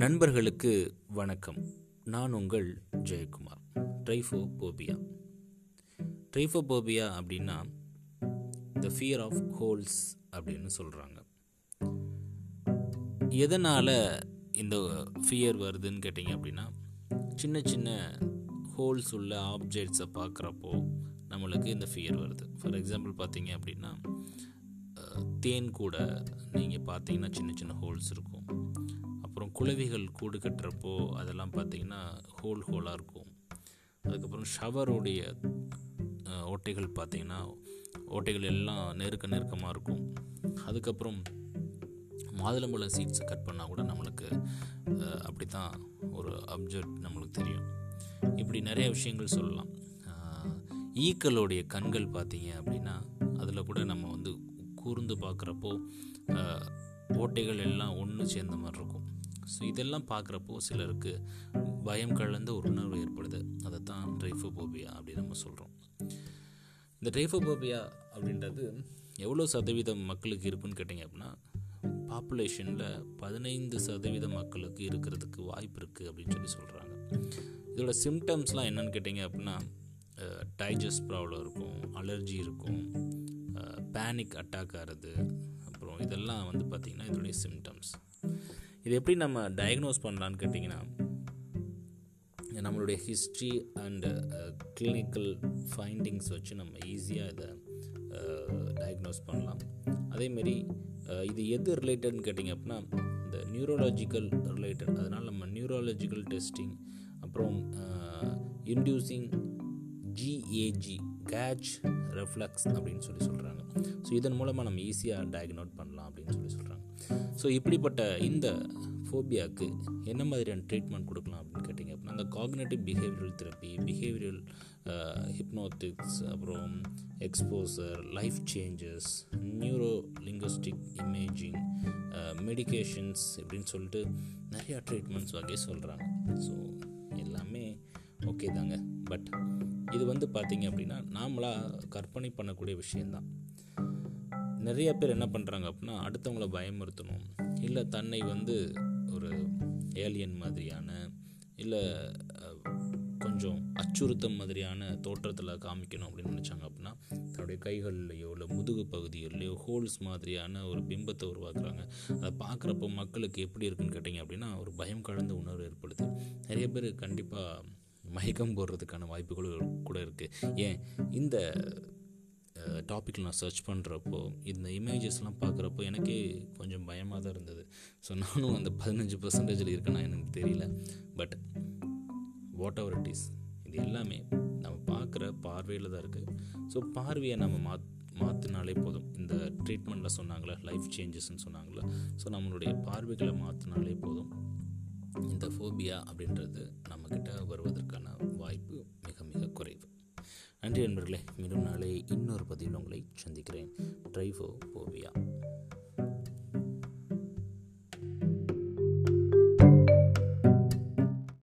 நண்பர்களுக்கு வணக்கம். நான் உங்கள் ஜெயக்குமார். ட்ரைஃபோபோபியா. ட்ரைஃபோபோபியா அப்படின்னா த ஃபியர் ஆஃப் ஹோல்ஸ் அப்படின்னு சொல்கிறாங்க எதனால் இந்த ஃபியர் வருதுன்னு கேட்டிங்க அப்படின்னா சின்ன சின்ன ஹோல்ஸ் உள்ள ஆப்ஜெக்ட்ஸை பார்க்குறப்போ நம்மளுக்கு இந்த ஃபியர் வருது. ஃபார் எக்ஸாம்பிள் பார்த்தீங்க அப்படின்னா தேன் கூட நீங்கள் பார்த்தீங்கன்னா சின்ன சின்ன ஹோல்ஸ் இருக்கும். குளவிகள் கூடு கட்டுறப்போ அதெல்லாம் பார்த்தீங்கன்னா ஹோல் ஹோலாக இருக்கும். அதுக்கப்புறம் ஷவருடைய ஓட்டைகள் பார்த்திங்கன்னா ஓட்டைகள் எல்லாம் நெருக்க நெருக்கமாக இருக்கும். அதுக்கப்புறம் மாதுளம்பழம் சீட்ஸை கட் பண்ணால் கூட நம்மளுக்கு அப்படி தான் ஒரு அப்ஜெக்ட் நம்மளுக்கு தெரியும். இப்படி நிறைய விஷயங்கள் சொல்லலாம். ஈக்களுடைய கண்கள் பார்த்தீங்க அப்படின்னா அதில் கூட நம்ம வந்து கூர்ந்து பார்க்குறப்போ ஓட்டைகள் எல்லாம் ஒன்று சேர்ந்த மாதிரி இருக்கும். ஸோ இதெல்லாம் பார்க்குறப்போ சிலருக்கு பயம் கலந்த ஒரு உணர்வு ஏற்படுது. அதை தான் ட்ரைஃபோபோபியா அப்படின்னு நம்ம சொல்கிறோம் இந்த ட்ரைஃபோபோபியா அப்படின்றது எவ்வளோ சதவீதம் மக்களுக்கு இருக்குன்னு கேட்டிங்க அப்படின்னா பாப்புலேஷனில் பதினைந்து சதவீதம் மக்களுக்கு இருக்கிறதுக்கு வாய்ப்பு இருக்குது அப்படின்னு சொல்லி சொல்கிறாங்க இதோட சிம்டம்ஸ்லாம் என்னன்னு கேட்டிங்க அப்படின்னா டைஜஸ்ட் ப்ராப்ளம் இருக்கும் அலர்ஜி இருக்கும் பேனிக் அட்டாக் ஆகிறது அப்புறம் இதெல்லாம் வந்து பார்த்திங்கன்னா இதோடைய சிம்டம்ஸ் இது எப்படி நம்ம டயக்னோஸ் பண்ணலான்னு கேட்டிங்கன்னா நம்மளுடைய ஹிஸ்ட்ரி அண்டு கிளினிக்கல் ஃபைண்டிங்ஸ் வச்சு நம்ம ஈஸியாக இதை டயக்னோஸ் பண்ணலாம் அதேமாரி இது எது ரிலேட்டட்னு கேட்டிங்க அப்படின்னா இந்த நியூரோலாஜிக்கல் ரிலேட்டட் அதனால் நம்ம நியூரோலாஜிக்கல் டெஸ்டிங் அப்புறம் இன்டியூசிங் ஜிஏஜி கேட்ச் ரெஃப்ளக்ஸ் அப்படின்னு சொல்லி சொல்கிறாங்க ஸோ இதன் மூலமாக நம்ம ஈஸியாக டயக்னோட் பண்ணலாம் அப்படின்னு சொல்லி சொல்கிறாங்க ஸோ இப்படிப்பட்ட இந்த ஃபோபியாவுக்கு என்ன மாதிரியான ட்ரீட்மெண்ட் கொடுக்கலாம் அப்படின்னு கேட்டிங்க அப்படின்னா அந்த cognitive behavioural therapy behavioural hypnotics அப்புறம் exposure life changes neuro linguistic imaging medications இப்படின்னு சொல்லிட்டு நிறையா ட்ரீட்மெண்ட்ஸ் வகையை சொல்கிறாங்க ஸோ எல்லாமே ஓகே தாங்க. பட் இது வந்து பார்த்திங்க அப்படின்னா நாமளாக கற்பனை பண்ணக்கூடிய விஷயந்தான் நிறைய பேர் என்ன பண்ணுறாங்க அப்படின்னா அடுத்தவங்களை பயமுறுத்தணும். இல்லை தன்னை வந்து ஒரு ஏலியன் மாதிரியான இல்லை கொஞ்சம் அச்சுறுத்தம் மாதிரியான தோற்றத்தில் காமிக்கணும் அப்படின்னு நினச்சாங்க அப்படின்னா தன்னுடைய கைகள்லையோ இல்லை முதுகு பகுதிகள்லையோ ஹோல்ஸ் மாதிரியான ஒரு பிம்பத்தை உருவாக்குறாங்க. அதை பார்க்குறப்போ மக்களுக்கு எப்படி இருக்குன்னு கேட்டிங்க அப்படின்னா ஒரு பயம் கலந்த உணர்வு ஏற்படுது. நிறைய பேர் கண்டிப்பாக மயக்கம் போடுறதுக்கான வாய்ப்புகளும் கூட இருக்குது ஏன்? இந்த டாப்பிக்கில் நான் சர்ச் பண்ணுறப்போ இந்த இமேஜஸ்லாம் பார்க்குறப்போ எனக்கே கொஞ்சம் பயமாக தான் இருந்தது. ஸோ நானும் அந்த பதினஞ்சு பர்சன்டேஜில் இருக்கேனா எனக்கு தெரியல. But whatever it is இது எல்லாமே நம்ம பார்க்குற பார்வையில் தான் இருக்குது ஸோ பார்வையை நம்ம மாத் மாற்றினாலே போதும். இந்த ட்ரீட்மெண்ட்டில் சொன்னாங்களே லைஃப் சேஞ்சஸ்ன்னு சொன்னாங்களே ஸோ நம்மளுடைய பார்வைகளை மாற்றினாலே போதும். இந்த ஃபோபியா அப்படின்றது நம்மக்கிட்ட வருவதற்கான வாய்ப்பு நன்றி நண்பர்களே. மீண்டும் நாளை இன்னொரு பதிவில் உங்களை சந்திக்கிறேன். ட்ரைவோ போவியா